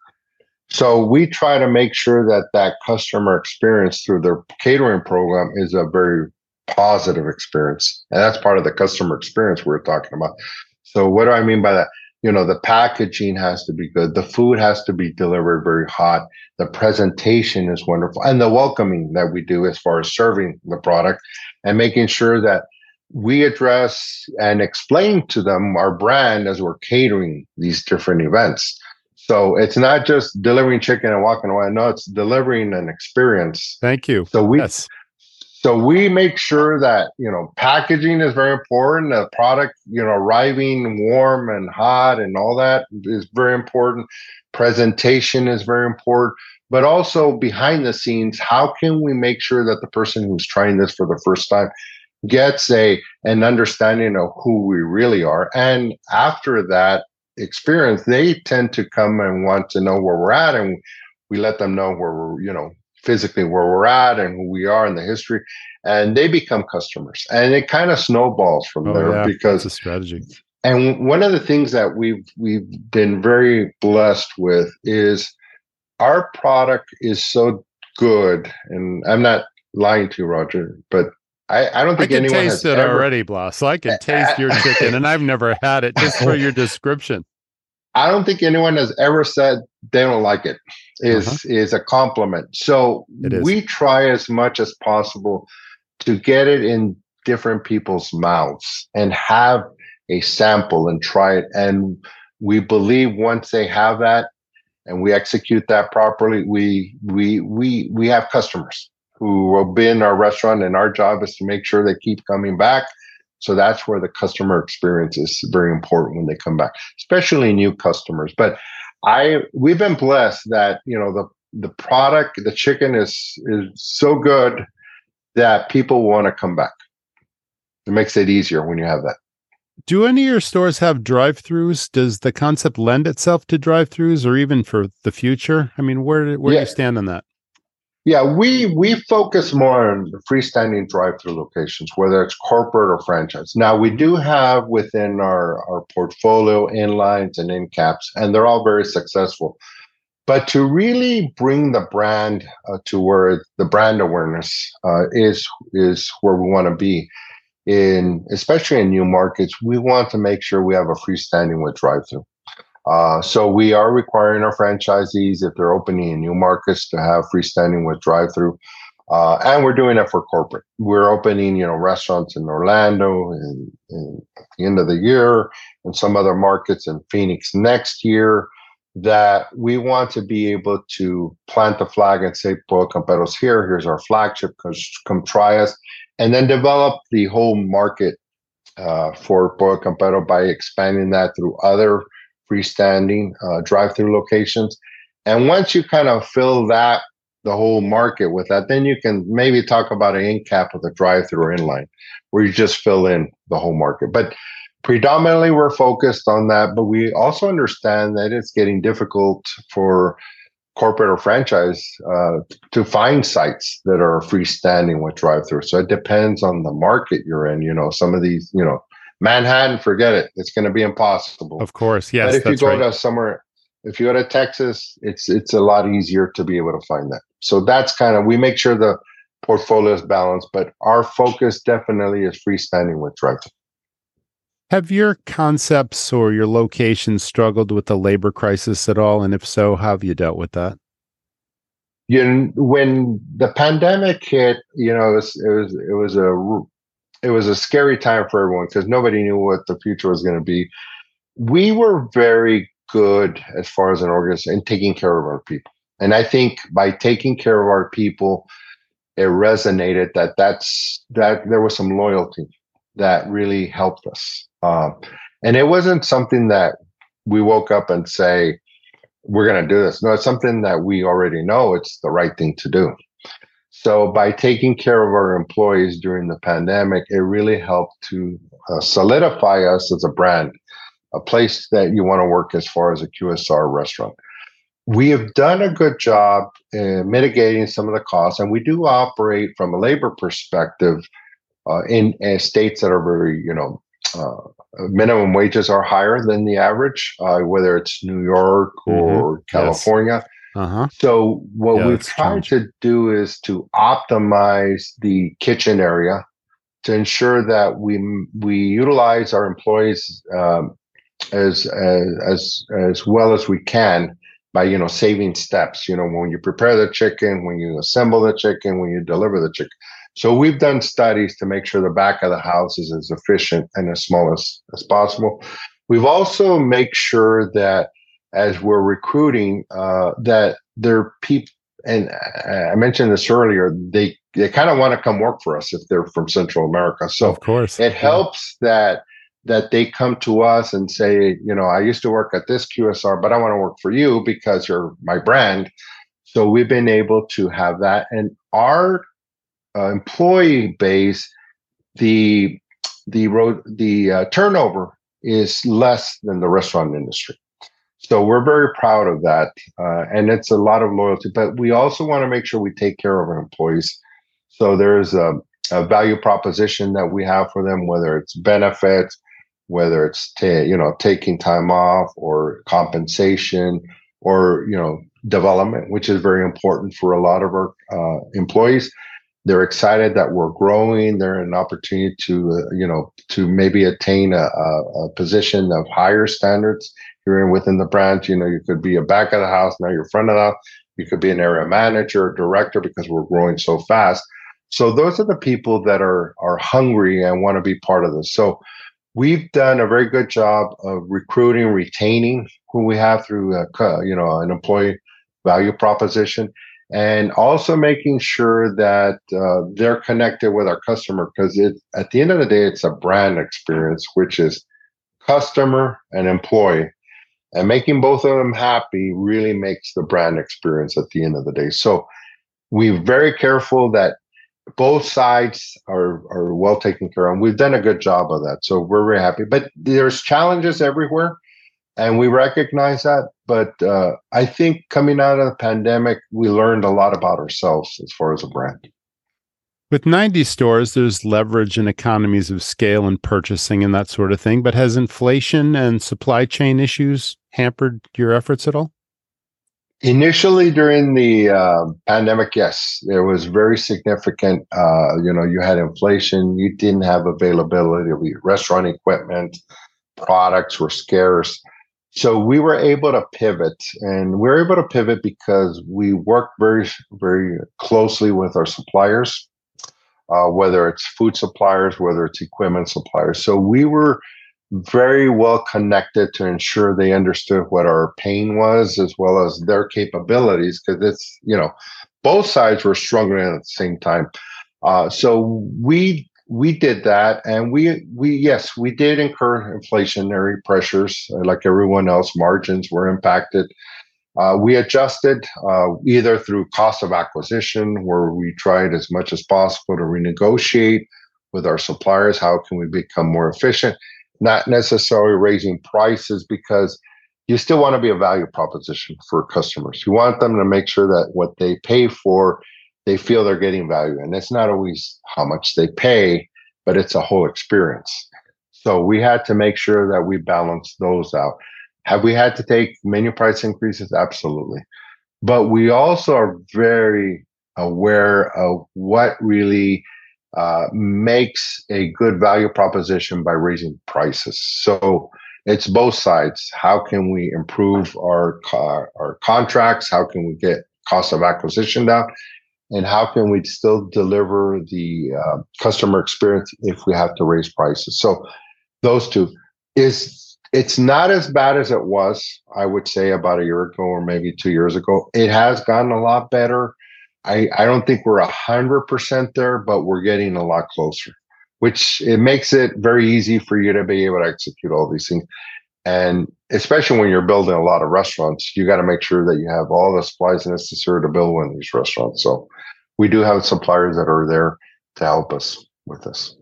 So we try to make sure that that customer experience through their catering program is a very positive experience. And that's part of the customer experience we we're talking about. So what do I mean by that? You know, the packaging has to be good. The food has to be delivered very hot. The presentation is wonderful. And the welcoming that we do as far as serving the product and making sure that we address and explain to them our brand as we're catering these different events. So it's not just delivering chicken and walking away. No, it's delivering an experience. Thank you. So we yes. so we make sure that you know packaging is very important. The product, you know, arriving warm and hot and all that is very important. Presentation is very important. But also behind the scenes, how can we make sure that the person who's trying this for the first time gets a an understanding of who we really are. And after that experience they tend to come and want to know where we're at and we let them know where we're you know physically where we're at and who we are in the history. And they become customers. And it kind of snowballs from oh, there yeah. because it's a strategy. And one of the things that we've we've been very blessed with is our product is so good and i'm not lying to you roger but I, I don't think I can taste it ever... already, Blas. I can taste your chicken, and I've never had it. Just for your description, I don't think anyone has ever said they don't like it. Is uh-huh. is a compliment. So we try as much as possible to get it in different people's mouths and have a sample and try it. And we believe once they have that and we execute that properly, we we we we have customers who will be in our restaurant, and our job is to make sure they keep coming back. So that's where the customer experience is very important when they come back, especially new customers. But I we've been blessed that you know the the product, the chicken is is so good that people want to come back. It makes it easier when you have that. Do any of your stores have drive-throughs? Does the concept lend itself to drive-throughs, or even for the future? I mean, where where yeah. do you stand on that? Yeah, we we focus more on freestanding drive-through locations, whether it's corporate or franchise. Now we do have within our our portfolio inlines and in caps, and they're all very successful. But to really bring the brand uh, to where the brand awareness uh, is is where we want to be, in especially in new markets, we want to make sure we have a freestanding with drive-through. Uh, so we are requiring our franchisees, if they're opening in new markets, to have freestanding with drive-through, uh, and we're doing it for corporate. We're opening, you know, restaurants in Orlando and, and at the end of the year, and some other markets in Phoenix next year. That we want to be able to plant the flag and say, "Pollo Campero's here. Here's our flagship. Come, come try us," and then develop the whole market uh, for Pollo Campero by expanding that through other freestanding uh, drive-through locations. And once you kind of fill that the whole market with that, then you can maybe talk about an in cap with a drive-through or inline, where you just fill in the whole market. But predominantly, we're focused on that. But we also understand that it's getting difficult for corporate or franchise uh, to find sites that are freestanding with drive-through. So it depends on the market you're in. You know, some of these, you know, Manhattan, forget it. It's going to be impossible. Of course, yes. But if you go right. to somewhere, if you go to Texas, it's it's a lot easier to be able to find that. So that's kind of we make sure the portfolio is balanced, but our focus definitely is freestanding with drive. Have your concepts or your locations struggled with the labor crisis at all? And if so, how have you dealt with that? You know, when the pandemic hit, you know, it was it was, it was a it was a scary time for everyone because nobody knew what the future was going to be. We were very good as far as an organization in taking care of our people. And I think by taking care of our people, it resonated that that's that there was some loyalty that really helped us. Um, and it wasn't something that we woke up and say, we're going to do this. No, it's something that we already know it's the right thing to do. So by taking care of our employees during the pandemic, it really helped to uh, solidify us as a brand, a place that you want to work as far as a QSR restaurant. We have done a good job in mitigating some of the costs, and we do operate from a labor perspective uh, in, in, states that are very, you know, uh, minimum wages are higher than the average, uh, whether it's New York or mm-hmm. California. Yes uh-huh. So what yeah, we've tried to do is to optimize the kitchen area to ensure that we we utilize our employees um, as, as as as well as we can by you know saving steps. You know when you prepare the chicken, when you assemble the chicken, when you deliver the chicken. So we've done studies to make sure the back of the house is as efficient and as small as, as possible. We've also make sure that as we're recruiting uh, that they're people and I mentioned this earlier, they they kind of want to come work for us if they're from Central America. So of course, it helps that that they come to us and say, you know, I used to work at this QSR, but I want to work for you because you're my brand. So we've been able to have that, and our uh, employee base, the the road the uh, turnover is less than the restaurant industry. So we're very proud of that. Uh, and it's a lot of loyalty, but we also want to make sure we take care of our employees. So there's a, a value proposition that we have for them, whether it's benefits, whether it's ta- you know taking time off or compensation or you know development, which is very important for a lot of our uh, employees. They're excited that we're growing. They're an opportunity to uh, you know to maybe attain a, a, a position of higher standards you're in within the branch. You know, you could be a back of the house, now you're front of the house. You could be an area manager, director, because we're growing so fast. So those are the people that are are hungry and want to be part of this. So we've done a very good job of recruiting, retaining who we have through a, you know an employee value proposition, and also making sure that uh, they're connected with our customer because it at the end of the day it's a brand experience, which is customer and employee and making both of them happy really makes the brand experience at the end of the day so we're very careful that both sides are are well taken care of and we've done a good job of that so we're very happy but there's challenges everywhere and we recognize that. But uh, I think coming out of the pandemic, we learned a lot about ourselves as far as a brand. With 90 stores, there's leverage and economies of scale and purchasing and that sort of thing. But has inflation and supply chain issues hampered your efforts at all? Initially, during the uh, pandemic, yes, there was very significant. Uh, you know, you had inflation, you didn't have availability of restaurant equipment, products were scarce. So we were able to pivot, and we were able to pivot because we worked very, very closely with our suppliers, uh, whether it's food suppliers, whether it's equipment suppliers. So we were very well connected to ensure they understood what our pain was as well as their capabilities because it's you know both sides were struggling at the same time. Uh, so we we did that and we we yes we did incur inflationary pressures like everyone else. Margins were impacted uh, we adjusted uh, either through cost of acquisition where we tried as much as possible to renegotiate with our suppliers how can we become more efficient not necessarily raising prices because you still want to be a value proposition for customers. You want them to make sure that what they pay for, they feel they're getting value. And it's not always how much they pay, but it's a whole experience. So we had to make sure that we balance those out. Have we had to take menu price increases? Absolutely. But we also are very aware of what really uh, makes a good value proposition by raising prices. So it's both sides. How can we improve our our contracts? How can we get cost of acquisition down? And how can we still deliver the uh, customer experience if we have to raise prices? So those two is it's not as bad as it was. I would say about a year ago or maybe two years ago. It has gotten a lot better. I, I don't think we're a hundred percent there, but we're getting a lot closer, which it makes it very easy for you to be able to execute all these things. And especially when you're building a lot of restaurants, you got to make sure that you have all the supplies necessary to build one of these restaurants. So we do have suppliers that are there to help us with this.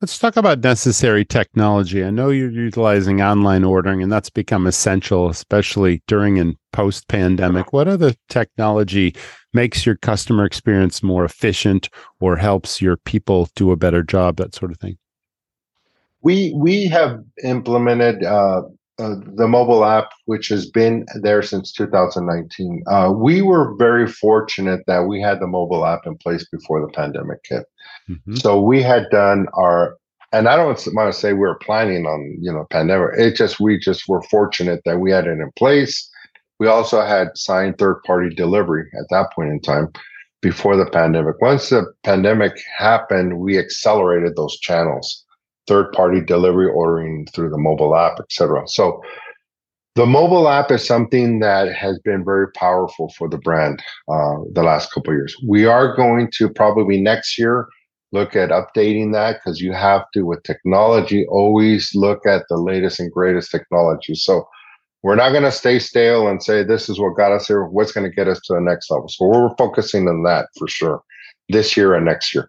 Let's talk about necessary technology. I know you're utilizing online ordering, and that's become essential, especially during and post pandemic. What other technology makes your customer experience more efficient or helps your people do a better job, that sort of thing? We we have implemented uh, uh, the mobile app, which has been there since 2019. Uh, we were very fortunate that we had the mobile app in place before the pandemic hit. Mm-hmm. So we had done our, and I don't want to say we were planning on, you know, pandemic. It just, we just were fortunate that we had it in place. We also had signed third party delivery at that point in time before the pandemic. Once the pandemic happened, we accelerated those channels, third party delivery ordering through the mobile app, etc. So the mobile app is something that has been very powerful for the brand uh, the last couple years. We are going to probably next year look at updating that because you have to with technology always look at the latest and greatest technology. So we're not going to stay stale and say this is what got us here what's going to get us to the next level. So we're focusing on that for sure this year and next year.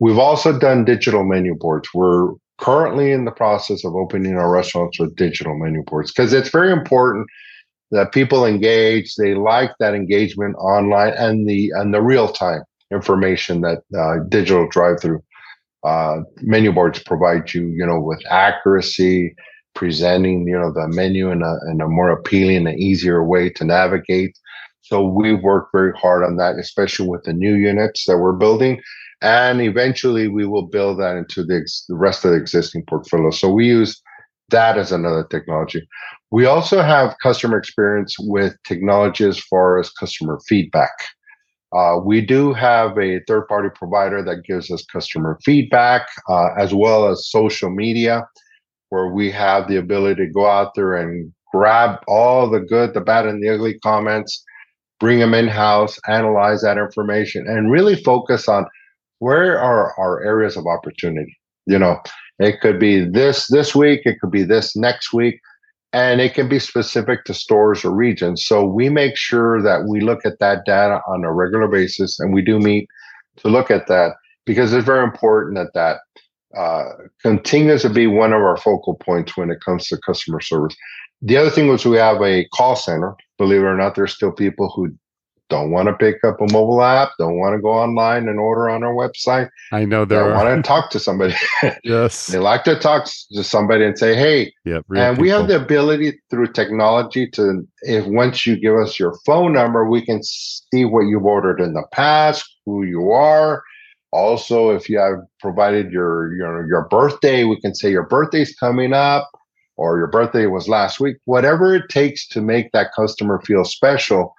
We've also done digital menu boards. We're currently in the process of opening our restaurants with digital menu boards because it's very important that people engage they like that engagement online and the and the real time information that uh, digital drive-through uh, menu boards provide you, you know, with accuracy, presenting, you know, the menu in a, in a more appealing and easier way to navigate. So we work very hard on that, especially with the new units that we're building. And eventually we will build that into the, ex- the rest of the existing portfolio. So we use that as another technology. We also have customer experience with technology as far as customer feedback. Uh, we do have a third party provider that gives us customer feedback uh, as well as social media, where we have the ability to go out there and grab all the good, the bad, and the ugly comments, bring them in house, analyze that information, and really focus on where are our areas of opportunity. You know, it could be this this week, it could be this next week and it can be specific to stores or regions. So we make sure that we look at that data on a regular basis, and we do meet to look at that because it's very important that that uh, continues to be one of our focal points when it comes to customer service. The other thing was we have a call center. Believe it or not, there's still people who don't want to pick up a mobile app, don't want to go online and order on our website. I know they don't want to talk to somebody. yes. they like to talk to somebody and say, hey, yep, and people. we have the ability through technology to, if once you give us your phone number, we can see what you've ordered in the past, who you are. Also, if you have provided your your your birthday, we can say your birthday's coming up or your birthday was last week. Whatever it takes to make that customer feel special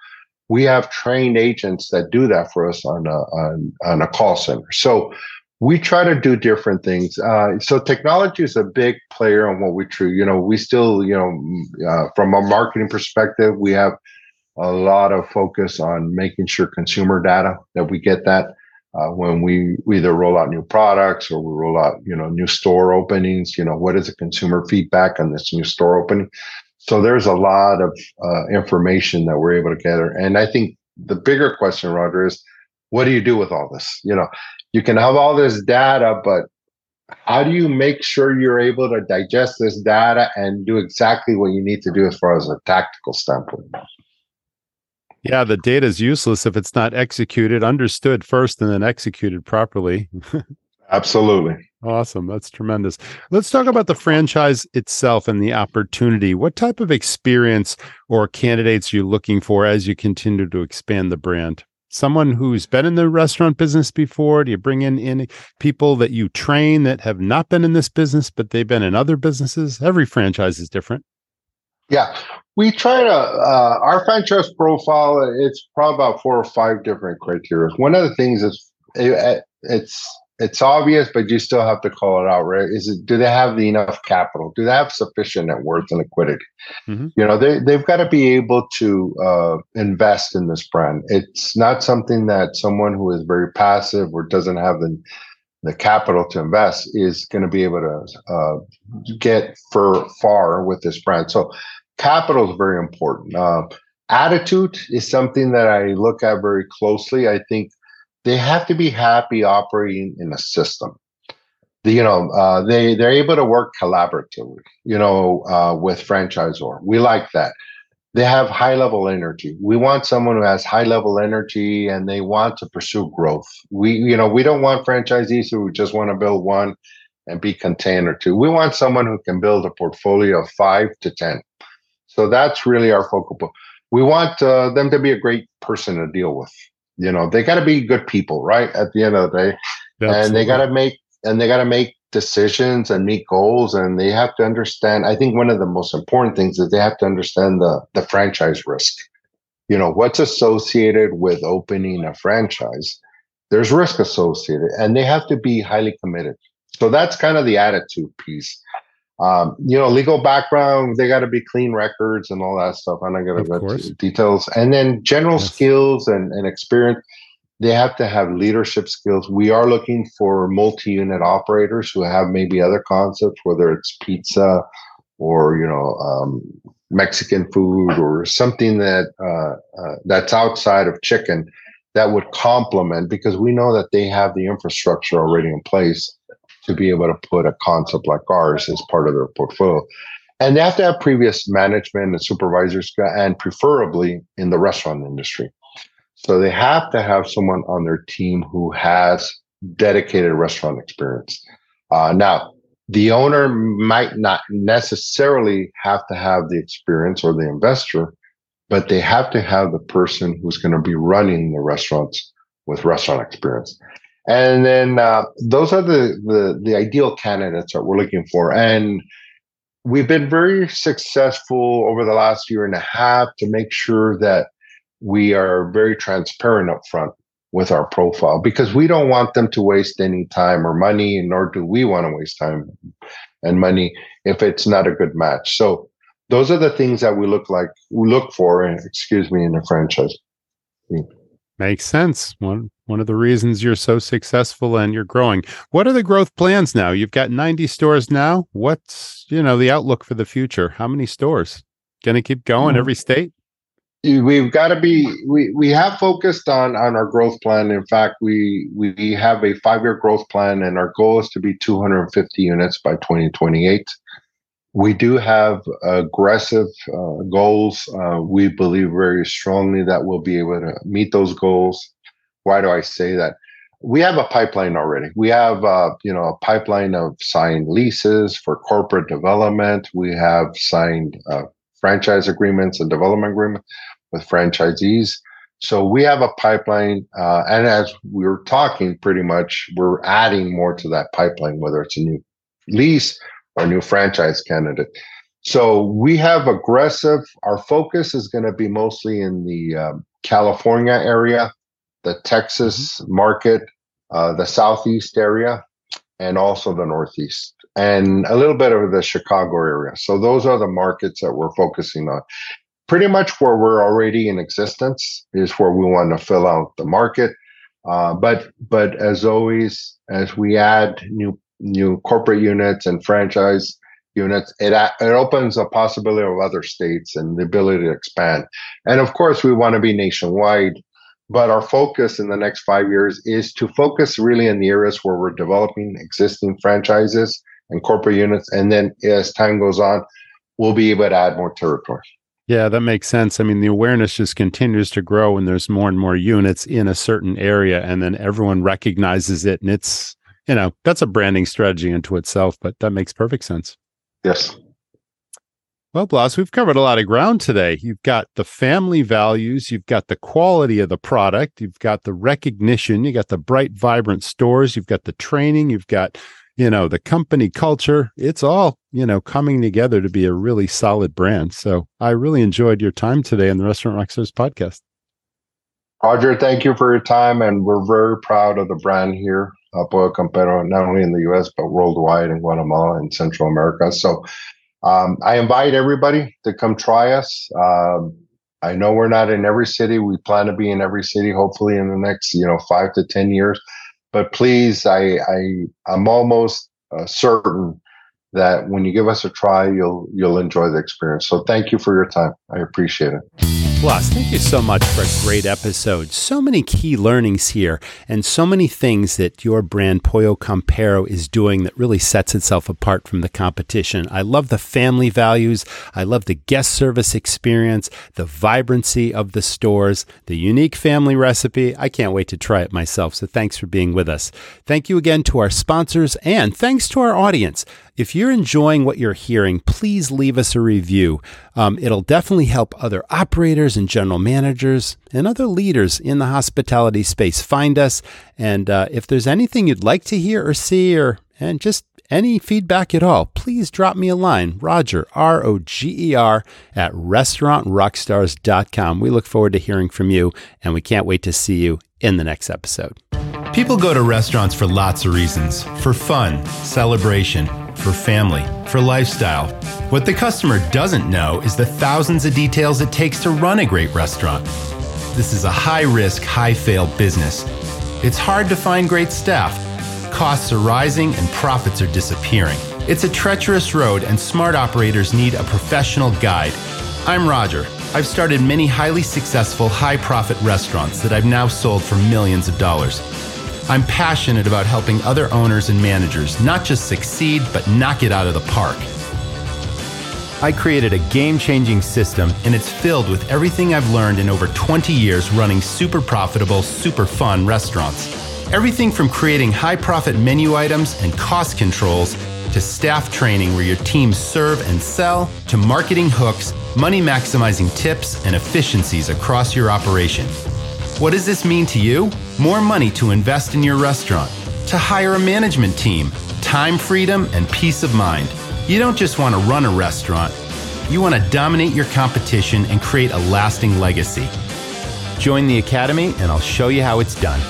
we have trained agents that do that for us on a, on, on a call center. So we try to do different things. Uh, so technology is a big player on what we do. You know, we still, you know, uh, from a marketing perspective, we have a lot of focus on making sure consumer data that we get that uh, when we, we either roll out new products or we roll out, you know, new store openings. You know, what is the consumer feedback on this new store opening? So there's a lot of uh, information that we're able to gather. And I think the bigger question, Roger, is what do you do with all this? You know, you can have all this data, but how do you make sure you're able to digest this data and do exactly what you need to do as far as a tactical standpoint? Yeah, the data is useless if it's not executed, understood first, and then executed properly. Absolutely. Awesome. That's tremendous. Let's talk about the franchise itself and the opportunity. What type of experience or candidates are you looking for as you continue to expand the brand? Someone who's been in the restaurant business before? Do you bring in any people that you train that have not been in this business, but they've been in other businesses? Every franchise is different. Yeah, we try to uh, our franchise profile. It's probably about four or five different criteria. One of the things is it, it's it's obvious, but you still have to call it out, right? Is it do they have the enough capital? Do they have sufficient net worth and liquidity? Mm-hmm. You know, they they've got to be able to uh, invest in this brand. It's not something that someone who is very passive or doesn't have the the capital to invest is going to be able to uh, get for far with this brand. So, capital is very important. Uh, attitude is something that I look at very closely. I think they have to be happy operating in a system. The, you know, uh, they they're able to work collaboratively. You know, uh, with franchisor, we like that. They have high level energy. We want someone who has high level energy and they want to pursue growth. We, you know, we don't want franchisees who just want to build one and be contained or two. We want someone who can build a portfolio of five to ten. So that's really our focal point. We want uh, them to be a great person to deal with you know they got to be good people right at the end of the day. Absolutely. and they got to make and they got to make decisions and meet goals and they have to understand i think one of the most important things is they have to understand the the franchise risk. You know what's associated with opening a franchise there's risk associated and they have to be highly committed. So that's kind of the attitude piece um, you know, legal background, they got to be clean records and all that stuff. I'm not going to go into details. And then general yes. skills and, and experience, they have to have leadership skills. We are looking for multi unit operators who have maybe other concepts, whether it's pizza or, you know, um, Mexican food or something that uh, uh, that's outside of chicken that would complement because we know that they have the infrastructure already in place to be able to put a concept like ours as part of their portfolio. And they have to have previous management and supervisors, and preferably in the restaurant industry. So they have to have someone on their team who has dedicated restaurant experience. Uh, now, the owner might not necessarily have to have the experience or the investor, but they have to have the person who's going to be running the restaurants with restaurant experience. And then uh, those are the, the the ideal candidates that we're looking for. And we've been very successful over the last year and a half to make sure that we are very transparent up front with our profile because we don't want them to waste any time or money, nor do we want to waste time and money if it's not a good match. So those are the things that we look like we look for, and excuse me, in a franchise. Makes sense. One one of the reasons you're so successful and you're growing. What are the growth plans now? You've got 90 stores now. What's, you know, the outlook for the future? How many stores? Going to keep going mm-hmm. every state? we've got to be we we have focused on on our growth plan in fact we we have a five year growth plan and our goal is to be 250 units by 2028 we do have aggressive uh, goals uh, we believe very strongly that we'll be able to meet those goals why do i say that we have a pipeline already we have uh, you know a pipeline of signed leases for corporate development we have signed uh, franchise agreements and development agreements with franchisees. So we have a pipeline, uh, and as we are talking, pretty much we're adding more to that pipeline, whether it's a new lease or a new franchise candidate. So we have aggressive. Our focus is going to be mostly in the um, California area, the Texas mm-hmm. market, uh, the Southeast area, and also the Northeast, and a little bit of the Chicago area. So those are the markets that we're focusing on pretty much where we're already in existence is where we want to fill out the market. Uh, but but as always, as we add new new corporate units and franchise units, it it opens a possibility of other states and the ability to expand. And of course, we want to be nationwide. But our focus in the next five years is to focus really in the areas where we're developing existing franchises and corporate units. And then as time goes on, we'll be able to add more territory. Yeah, that makes sense. I mean, the awareness just continues to grow and there's more and more units in a certain area and then everyone recognizes it and it's, you know, that's a branding strategy into itself, but that makes perfect sense. Yes. Well, Blas, we've covered a lot of ground today. You've got the family values, you've got the quality of the product, you've got the recognition, you got the bright, vibrant stores, you've got the training, you've got you know, the company culture, it's all, you know, coming together to be a really solid brand. So I really enjoyed your time today on the Restaurant Rockstars podcast. Roger, thank you for your time. And we're very proud of the brand here, uh, Pollo Campero, not only in the US, but worldwide in Guatemala and Central America. So um, I invite everybody to come try us. Um, I know we're not in every city. We plan to be in every city, hopefully in the next, you know, five to 10 years but please, I, I I'm almost uh, certain that when you give us a try, you'll you'll enjoy the experience. So thank you for your time. I appreciate it. Blas, thank you so much for a great episode. So many key learnings here, and so many things that your brand Pollo Campero is doing that really sets itself apart from the competition. I love the family values. I love the guest service experience, the vibrancy of the stores, the unique family recipe. I can't wait to try it myself. So thanks for being with us. Thank you again to our sponsors, and thanks to our audience. If you're enjoying what you're hearing, please leave us a review. Um, it'll definitely help other operators and general managers and other leaders in the hospitality space find us. And uh, if there's anything you'd like to hear or see, or and just any feedback at all, please drop me a line, Roger, R O G E R, at restaurantrockstars.com. We look forward to hearing from you, and we can't wait to see you in the next episode. People go to restaurants for lots of reasons for fun, celebration for family, for lifestyle. What the customer doesn't know is the thousands of details it takes to run a great restaurant. This is a high risk, high fail business. It's hard to find great staff. Costs are rising and profits are disappearing. It's a treacherous road, and smart operators need a professional guide. I'm Roger. I've started many highly successful, high profit restaurants that I've now sold for millions of dollars. I'm passionate about helping other owners and managers not just succeed, but knock it out of the park. I created a game changing system, and it's filled with everything I've learned in over 20 years running super profitable, super fun restaurants. Everything from creating high profit menu items and cost controls to staff training where your teams serve and sell, to marketing hooks, money maximizing tips, and efficiencies across your operation. What does this mean to you? More money to invest in your restaurant, to hire a management team, time freedom, and peace of mind. You don't just want to run a restaurant, you want to dominate your competition and create a lasting legacy. Join the Academy, and I'll show you how it's done.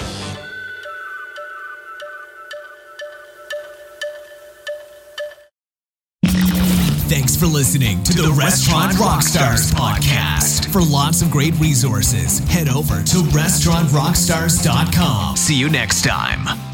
Thanks for listening to the Restaurant Rockstars podcast. For lots of great resources, head over to restaurantrockstars.com. See you next time.